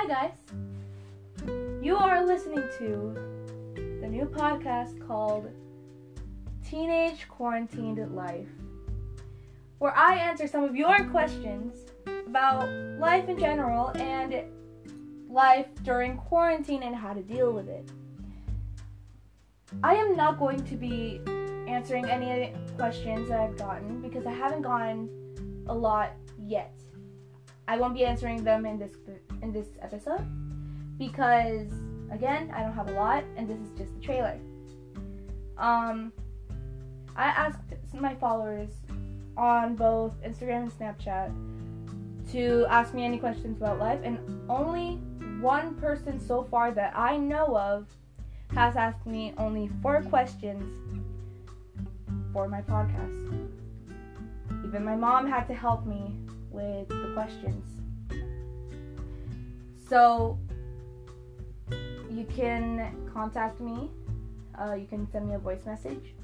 Hi, guys. You are listening to the new podcast called Teenage Quarantined Life, where I answer some of your questions about life in general and life during quarantine and how to deal with it. I am not going to be answering any questions that I've gotten because I haven't gotten a lot yet. I won't be answering them in this in this episode because again, I don't have a lot and this is just the trailer. Um I asked my followers on both Instagram and Snapchat to ask me any questions about life and only one person so far that I know of has asked me only four questions for my podcast. Even my mom had to help me with the questions. So you can contact me. Uh, you can send me a voice message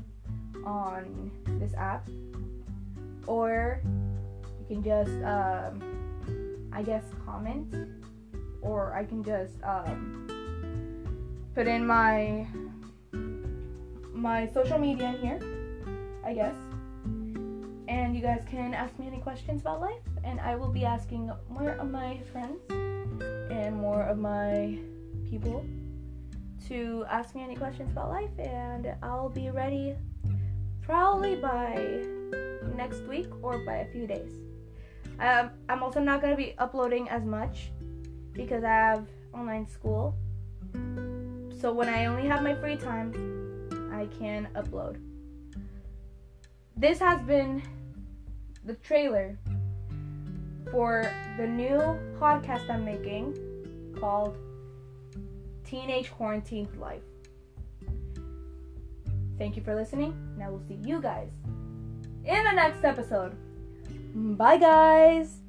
on this app, or you can just, um, I guess, comment, or I can just um, put in my my social media in here, I guess. And you guys can ask me any questions about life, and I will be asking more of my friends and more of my people to ask me any questions about life, and I'll be ready probably by next week or by a few days. Um, I'm also not going to be uploading as much because I have online school. So when I only have my free time, I can upload. This has been the trailer for the new podcast I'm making called Teenage Quarantine Life. Thank you for listening, and I will see you guys in the next episode. Bye, guys.